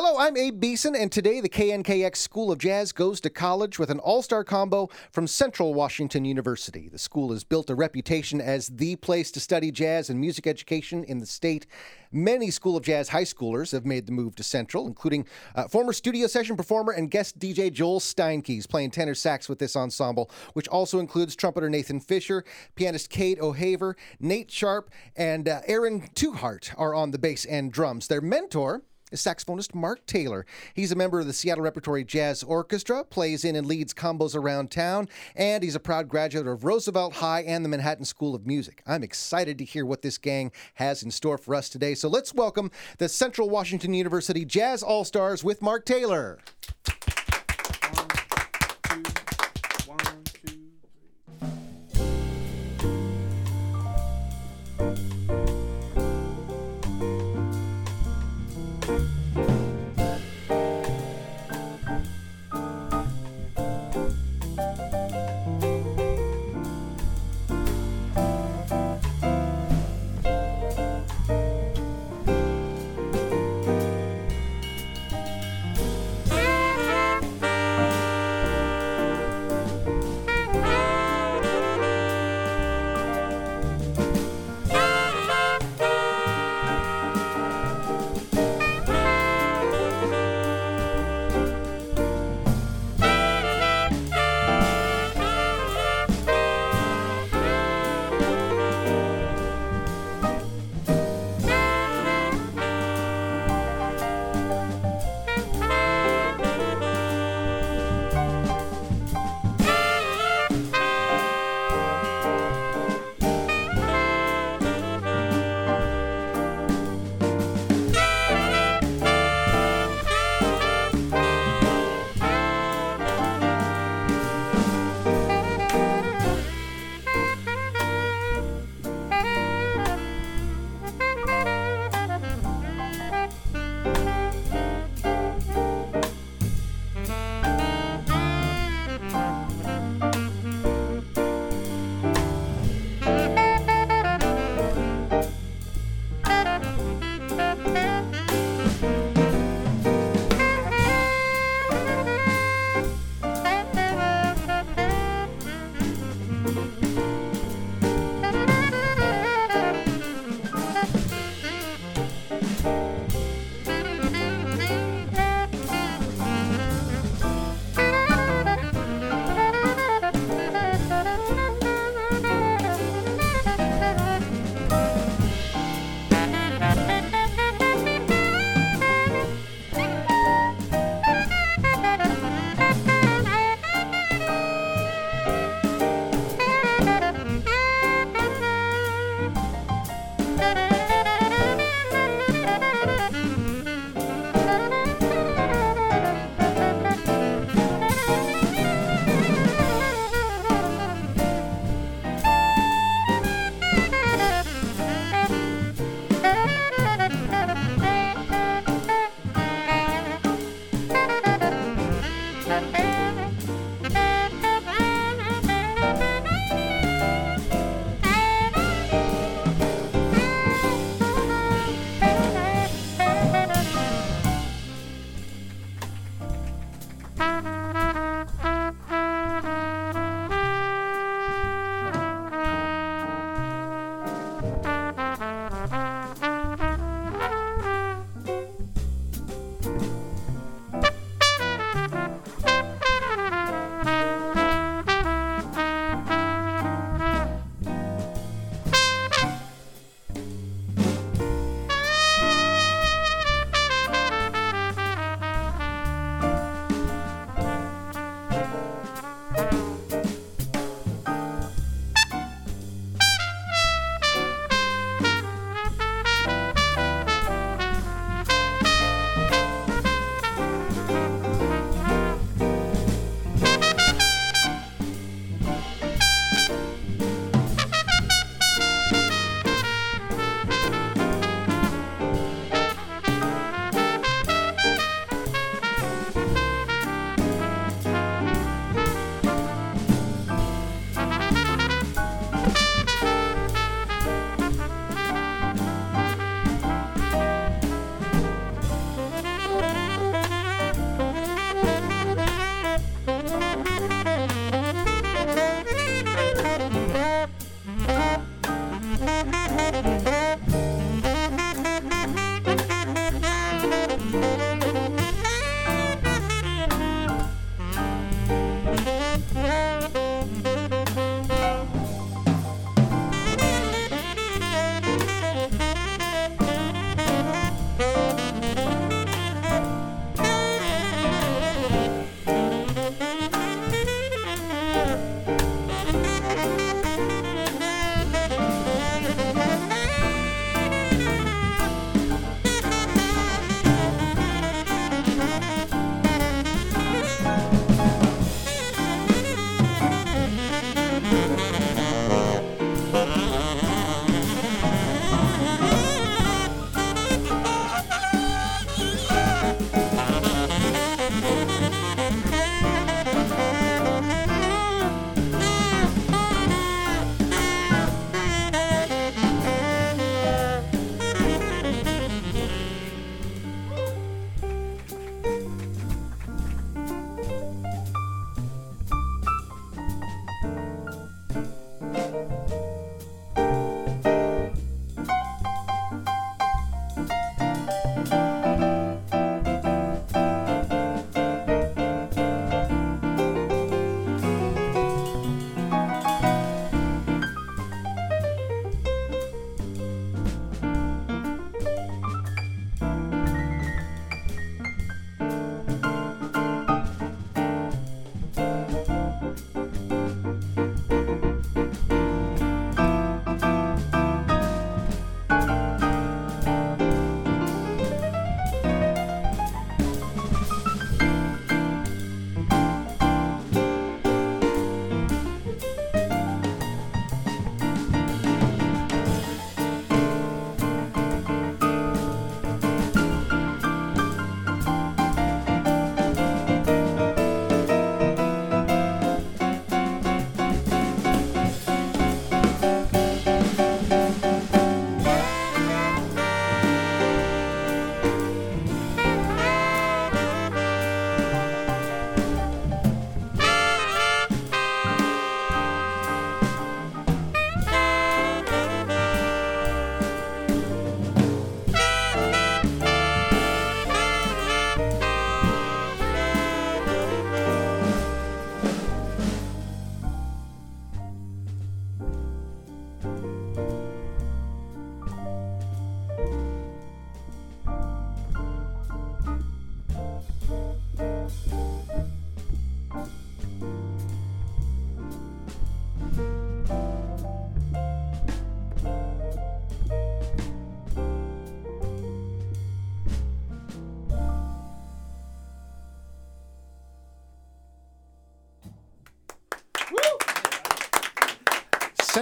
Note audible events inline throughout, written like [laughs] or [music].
Hello, I'm Abe Beeson, and today the KNKX School of Jazz goes to college with an all star combo from Central Washington University. The school has built a reputation as the place to study jazz and music education in the state. Many School of Jazz high schoolers have made the move to Central, including uh, former studio session performer and guest DJ Joel Steinke's playing tenor sax with this ensemble, which also includes trumpeter Nathan Fisher, pianist Kate O'Haver, Nate Sharp, and uh, Aaron Tuhart are on the bass and drums. Their mentor, is saxophonist Mark Taylor. He's a member of the Seattle Repertory Jazz Orchestra, plays in and leads combos around town, and he's a proud graduate of Roosevelt High and the Manhattan School of Music. I'm excited to hear what this gang has in store for us today. So let's welcome the Central Washington University Jazz All Stars with Mark Taylor.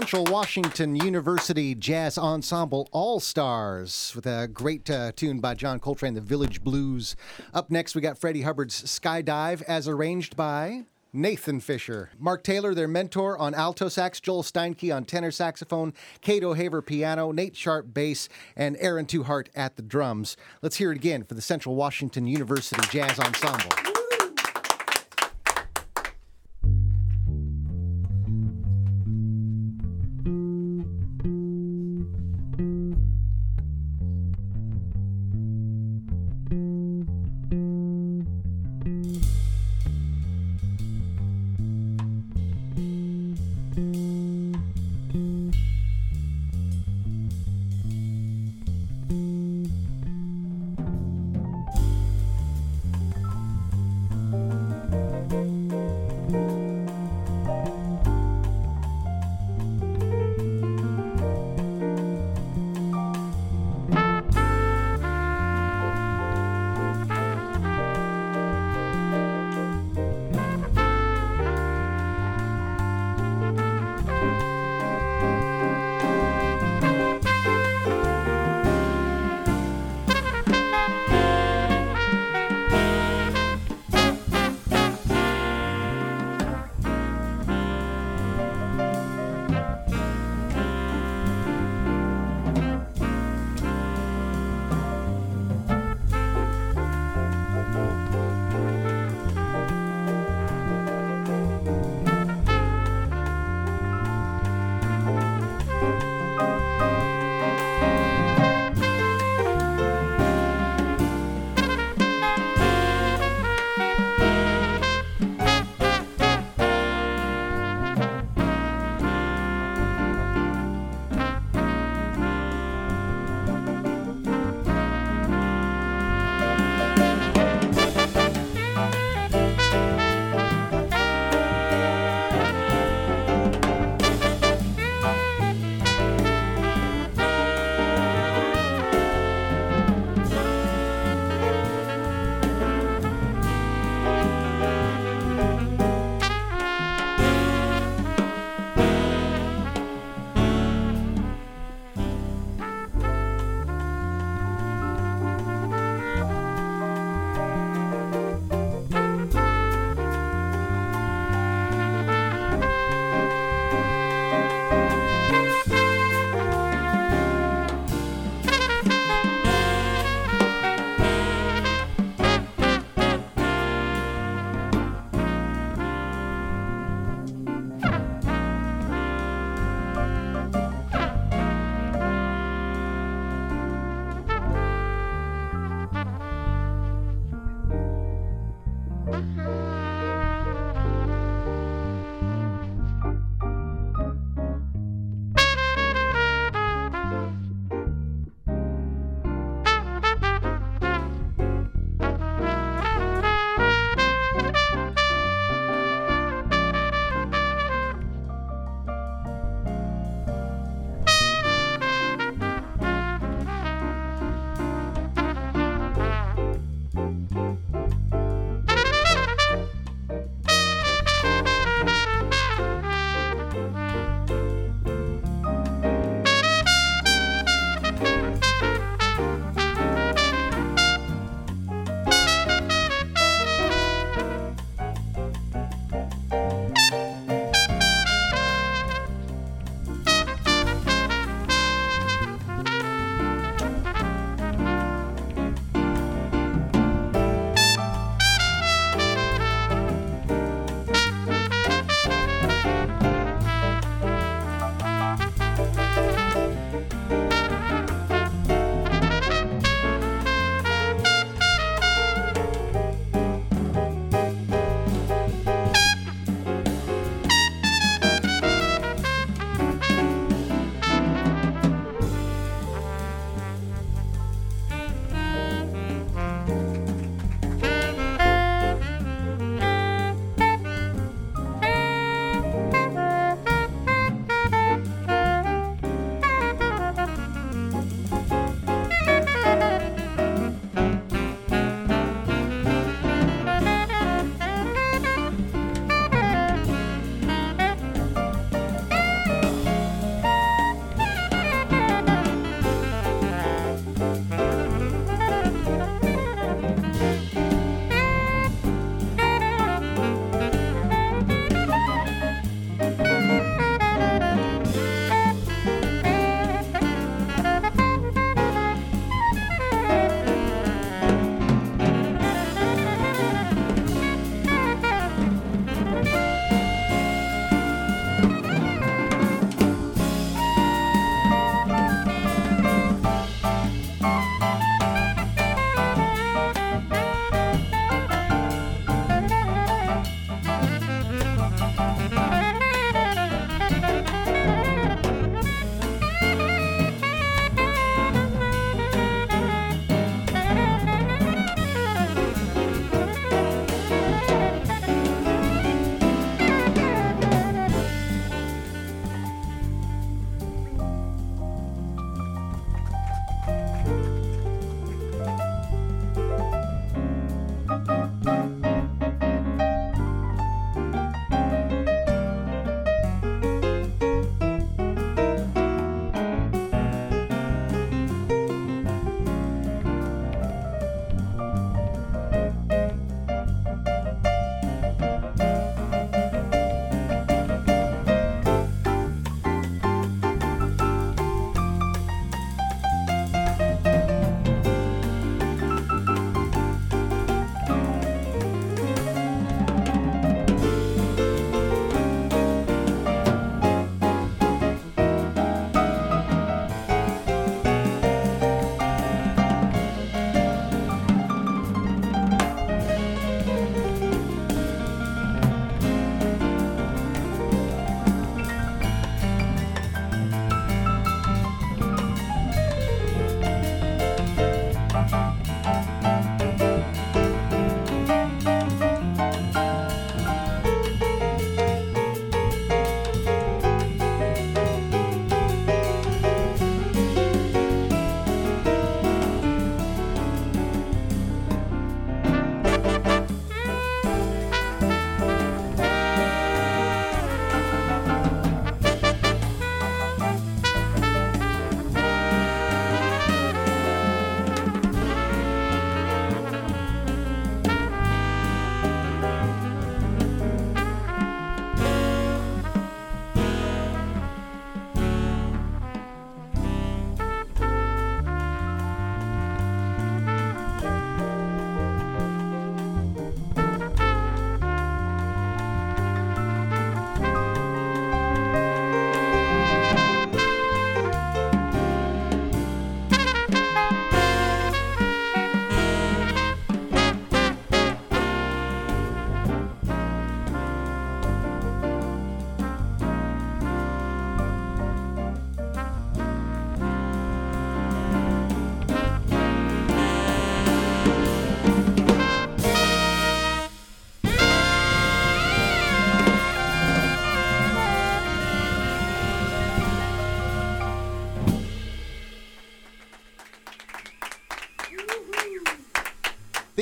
Central Washington University Jazz Ensemble All Stars with a great uh, tune by John Coltrane, The Village Blues. Up next, we got Freddie Hubbard's Skydive as arranged by Nathan Fisher. Mark Taylor, their mentor on alto sax, Joel Steinke on tenor saxophone, Kate O'Haver piano, Nate Sharp bass, and Aaron Tuhart at the drums. Let's hear it again for the Central Washington University Jazz Ensemble.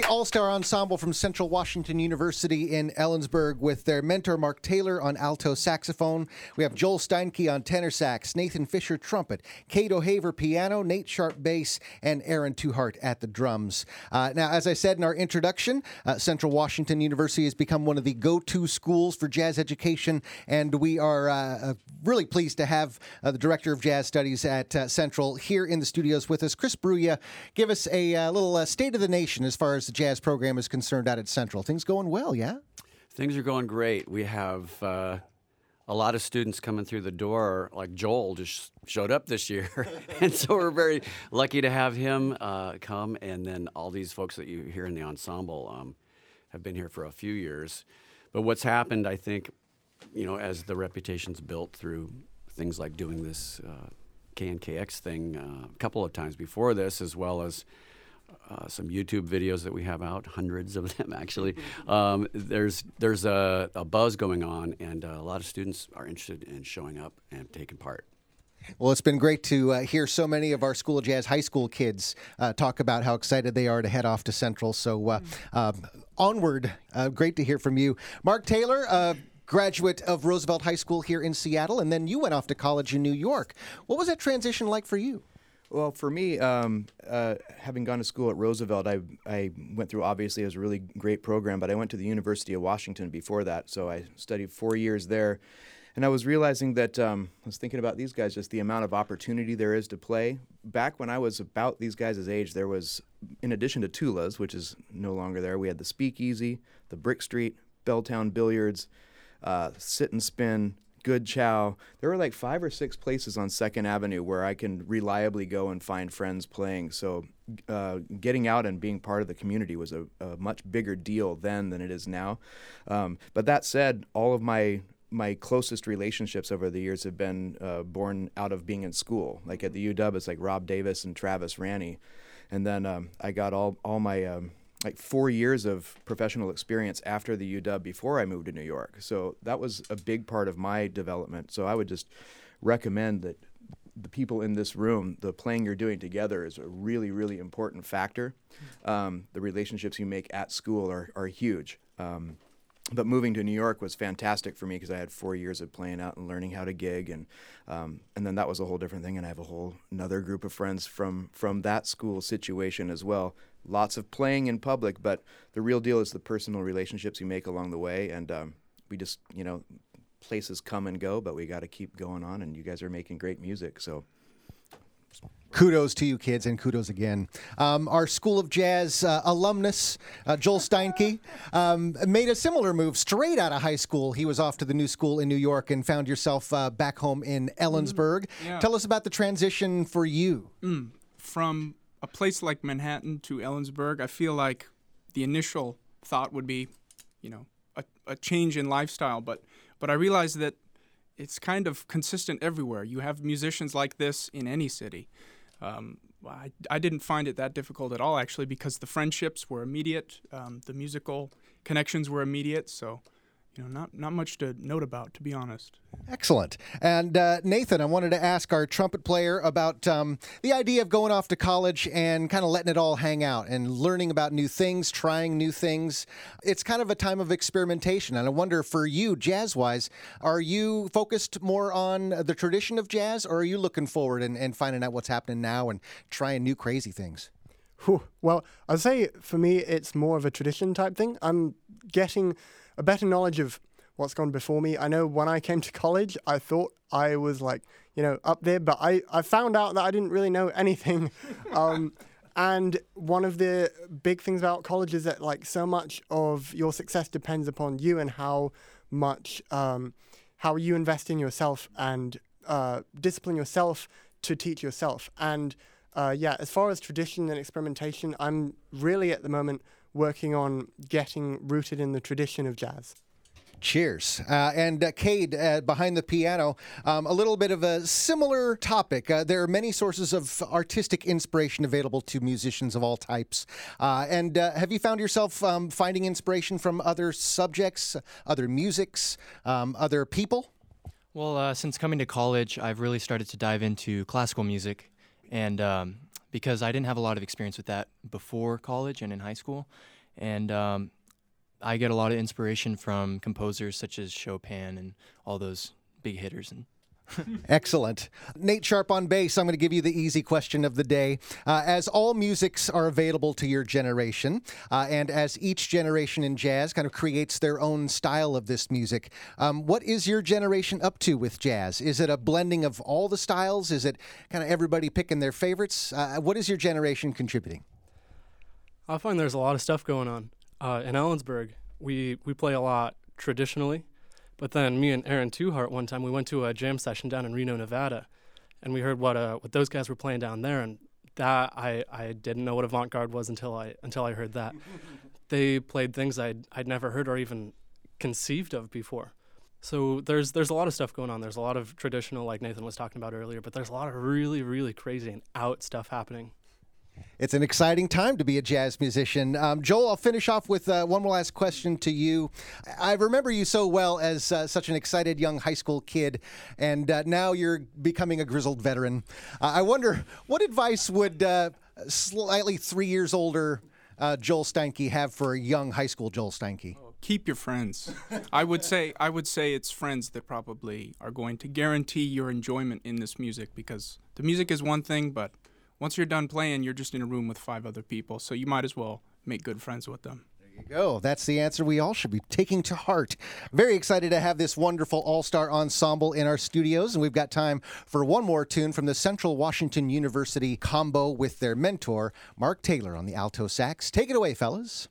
All star ensemble from Central Washington University in Ellensburg with their mentor Mark Taylor on alto saxophone. We have Joel Steinke on tenor sax, Nathan Fisher trumpet, Kate O'Haver piano, Nate Sharp bass, and Aaron Tuhart at the drums. Uh, now, as I said in our introduction, uh, Central Washington University has become one of the go to schools for jazz education, and we are uh, uh really pleased to have uh, the Director of Jazz Studies at uh, Central here in the studios with us, Chris Bruya. Give us a little state of the nation as far as jazz program is concerned out at Central. Things going well, yeah? Things are going great. We have uh, a lot of students coming through the door. Like Joel just showed up this year, [laughs] and so we're very lucky to have him uh, come. And then all these folks that you hear in the ensemble um, have been here for a few years. But what's happened, I think, you know, as the reputation's built through things like doing this uh, KNKX thing uh, a couple of times before this, as well as uh, some YouTube videos that we have out, hundreds of them [laughs] actually. [laughs] Um, there's there's a, a, buzz going on, and uh, a lot of students are interested in showing up and taking part. Well, it's been great to uh, hear so many of our School of Jazz high school kids uh, talk about how excited they are to head off to Central. So, uh, um, onward. Uh, great to hear from you. Mark Taylor, graduate of Roosevelt High School here in Seattle, and then you went off to college in New York. What was that transition like for you? Well, for me, um, uh, having gone to school at Roosevelt, I, I went through obviously it was a really great program, but I went to the University of Washington before that, so I studied four years there, and I was realizing that um, I was thinking about these guys, just the amount of opportunity there is to play. Back when I was about these guys' age, there was, in addition to Tula's, which is no longer there, we had the Speakeasy, the Brick Street, Belltown Billiards, uh, Sit and Spin, Good Chow. There were like five or six places on Second Avenue where I can reliably go and find friends playing. So uh, getting out and being part of the community was a, a much bigger deal then than it is now. Um, but that said, all of my my closest relationships over the years have been uh, born out of being in school. Like at the UW, it's like Rob Davis and Travis Ranney, and then um, I got all all my um, like four years of professional experience after the UW before I moved to New York. So that was a big part of my development. So I would just recommend that the people in this room, the playing you're doing together is a really, really important factor. Um, the relationships you make at school are, are huge. Um, but moving to New York was fantastic for me because I had four years of playing out and learning how to gig, and um, and then that was a whole different thing. And I have a whole another group of friends from from that school situation as well. Lots of playing in public, but the real deal is the personal relationships you make along the way. And um, we just you know places come and go, but we got to keep going on. And you guys are making great music, so Kudos to you, kids, and kudos again. Um, our School of Jazz uh, alumnus, uh, Joel Steinke, um, made a similar move straight out of high school. He was off to the new school in New York and found yourself uh, back home in Ellensburg. Mm, yeah. Tell us about the transition for you. Mm, from a place like Manhattan to Ellensburg, I feel like the initial thought would be, you know, a, a change in lifestyle, but but I realized that it's kind of consistent everywhere. You have musicians like this in any city. Um, I, I didn't find it that difficult at all, actually, because the friendships were immediate, um, the musical connections were immediate. So, you know, not not much to note about, to be honest. Excellent. And uh, Nathan, I wanted to ask our trumpet player about um, the idea of going off to college and kind of letting it all hang out and learning about new things, trying new things. It's kind of a time of experimentation. And I wonder for you, jazz wise, are you focused more on the tradition of jazz or are you looking forward and, and finding out what's happening now and trying new crazy things? Well, I'd say for me, it's more of a tradition type thing. I'm getting a better knowledge of what's gone before me. I know when I came to college, I thought I was like, you know, up there, but I, I found out that I didn't really know anything. [laughs] um, and one of the big things about college is that like so much of your success depends upon you and how much um, how you invest in yourself and uh, discipline yourself to teach yourself. And uh, yeah, as far as tradition and experimentation, I'm really at the moment working on getting rooted in the tradition of jazz. Cheers. Uh, and uh, Cade, uh, behind the piano, um, a little bit of a similar topic. Uh, there are many sources of artistic inspiration available to musicians of all types. Uh, and uh, have you found yourself um, finding inspiration from other subjects, other musics, um, other people? Well, uh, since coming to college, I've really started to dive into classical music. And um, because I didn't have a lot of experience with that before college and in high school. and um, I get a lot of inspiration from composers such as Chopin and all those big hitters and [laughs] Excellent. Nate Sharp on bass. I'm going to give you the easy question of the day. Uh, as all musics are available to your generation, uh, and as each generation in jazz kind of creates their own style of this music, um, what is your generation up to with jazz? Is it a blending of all the styles? Is it kind of everybody picking their favorites? Uh, what is your generation contributing? I find there's a lot of stuff going on. Uh, in Ellensburg, we, we play a lot traditionally but then me and Aaron Tuhart one time we went to a jam session down in Reno, Nevada, and we heard what uh, what those guys were playing down there, and that I, I didn't know what avant garde was until I until I heard that. [laughs] they played things I'd I'd never heard or even conceived of before. So there's there's a lot of stuff going on. There's a lot of traditional, like Nathan was talking about earlier, but there's a lot of really really crazy and out stuff happening. It's an exciting time to be a jazz musician. Um, Joel, I'll finish off with uh, one more last question to you. I remember you so well as uh, such an excited young high school kid, and uh, now you're becoming a grizzled veteran. Uh, I wonder what advice would uh, slightly three years older uh, Joel Steinke have for a young high school Joel Steinke? Keep your friends. I would say I would say it's friends that probably are going to guarantee your enjoyment in this music because the music is one thing, but once you're done playing, you're just in a room with five other people. So you might as well make good friends with them. There you go. That's the answer we all should be taking to heart. Very excited to have this wonderful all star ensemble in our studios. And we've got time for one more tune from the Central Washington University combo with their mentor, Mark Taylor, on the alto sax. Take it away, fellas.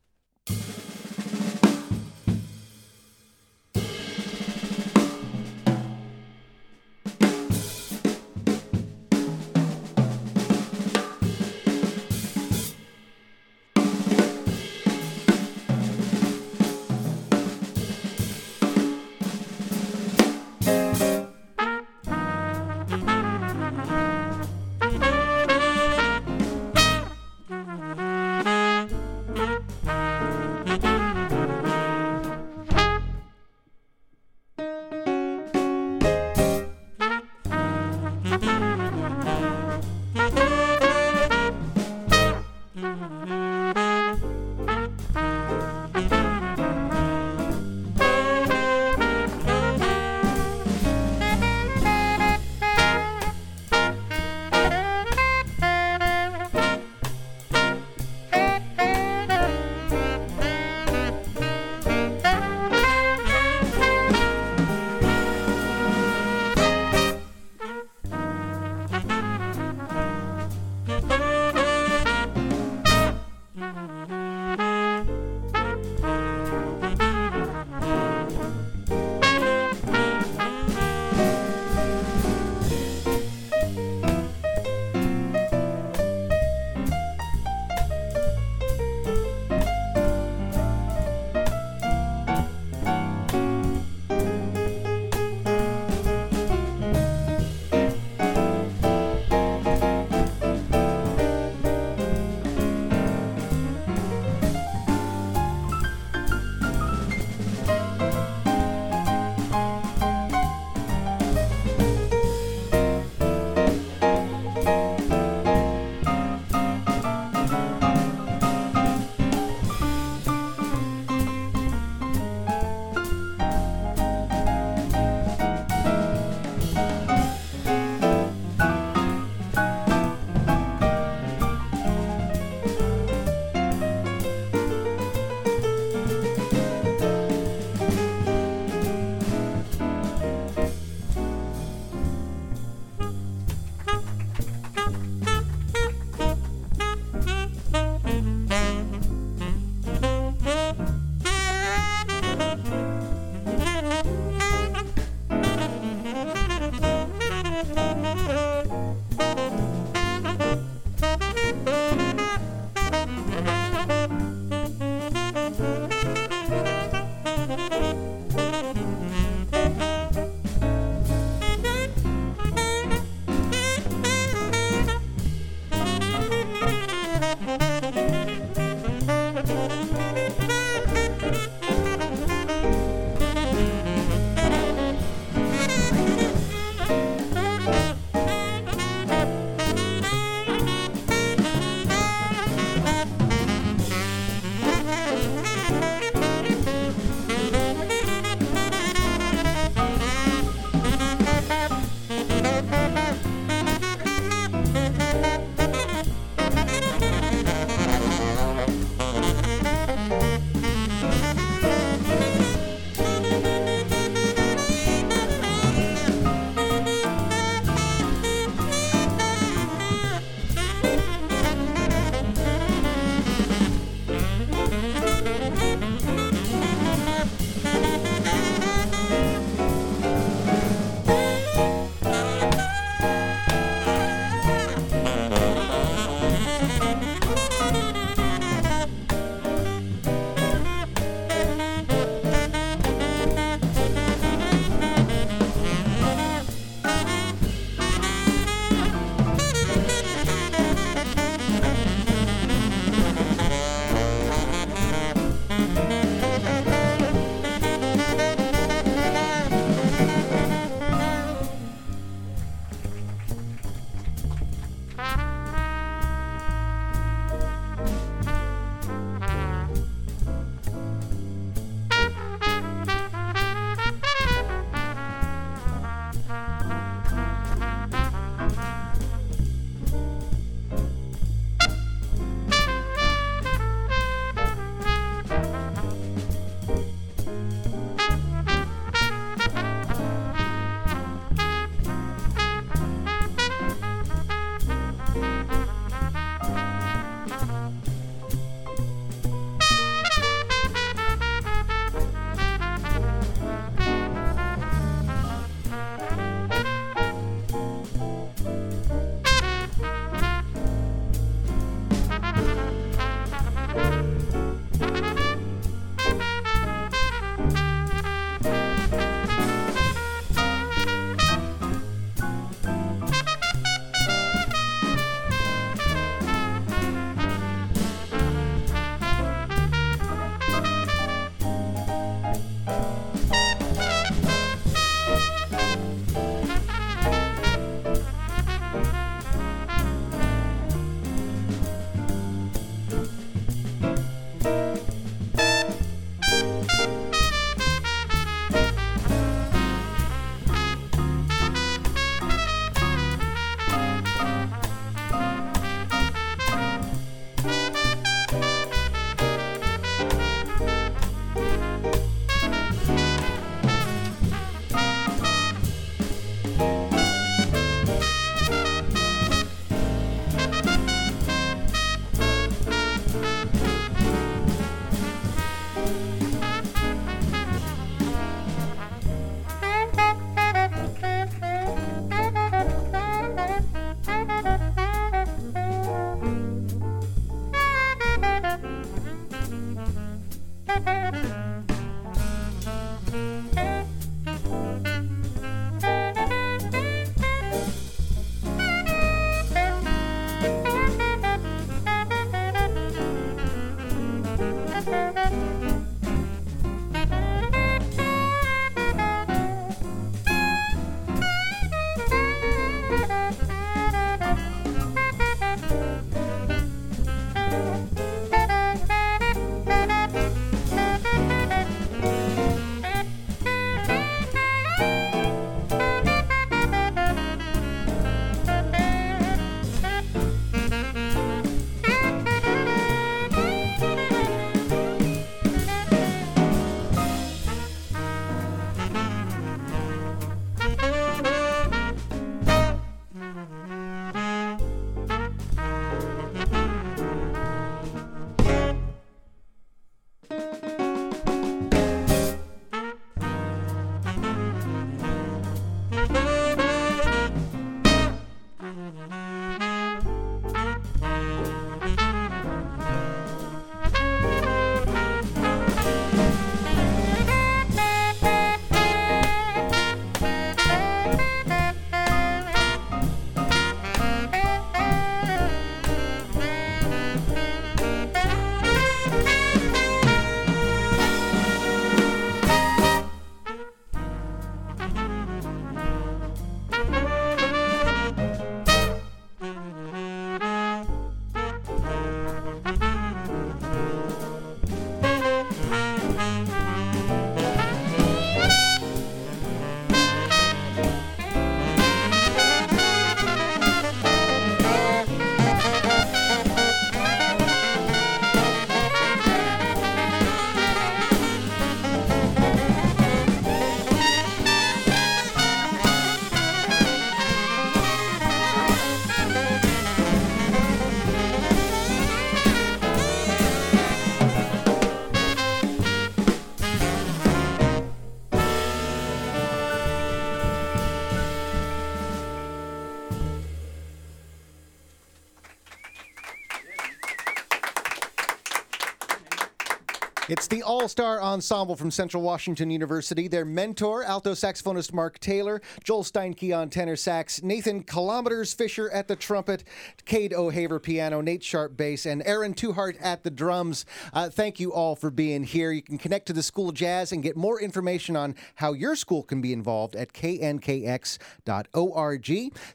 It's the All Star Ensemble from Central Washington University. Their mentor, alto saxophonist Mark Taylor, Joel Steinke on tenor sax, Nathan Kilometers Fisher at the trumpet, Cade O'Haver piano, Nate Sharp bass, and Aaron Tuhart at the drums. Uh, thank you all for being here. You can connect to the School of Jazz and get more information on how your school can be involved at knkx.org.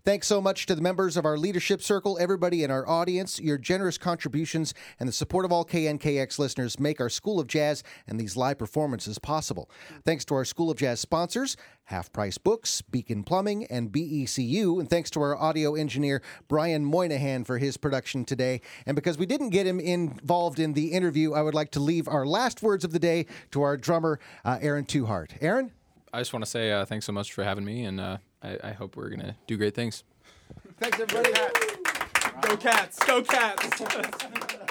Thanks so much to the members of our leadership circle, everybody in our audience. Your generous contributions and the support of all KNKX listeners make our School of Jazz and these live performances possible. Thanks to our School of Jazz sponsors, Half Price Books, Beacon Plumbing, and BECU. And thanks to our audio engineer, Brian Moynihan, for his production today. And because we didn't get him involved in the interview, I would like to leave our last words of the day to our drummer, uh, Aaron Tuhart. Aaron? I just want to say uh, thanks so much for having me, and uh, I, I hope we're going to do great things. Thanks, everybody. Go cats! Go cats! [laughs]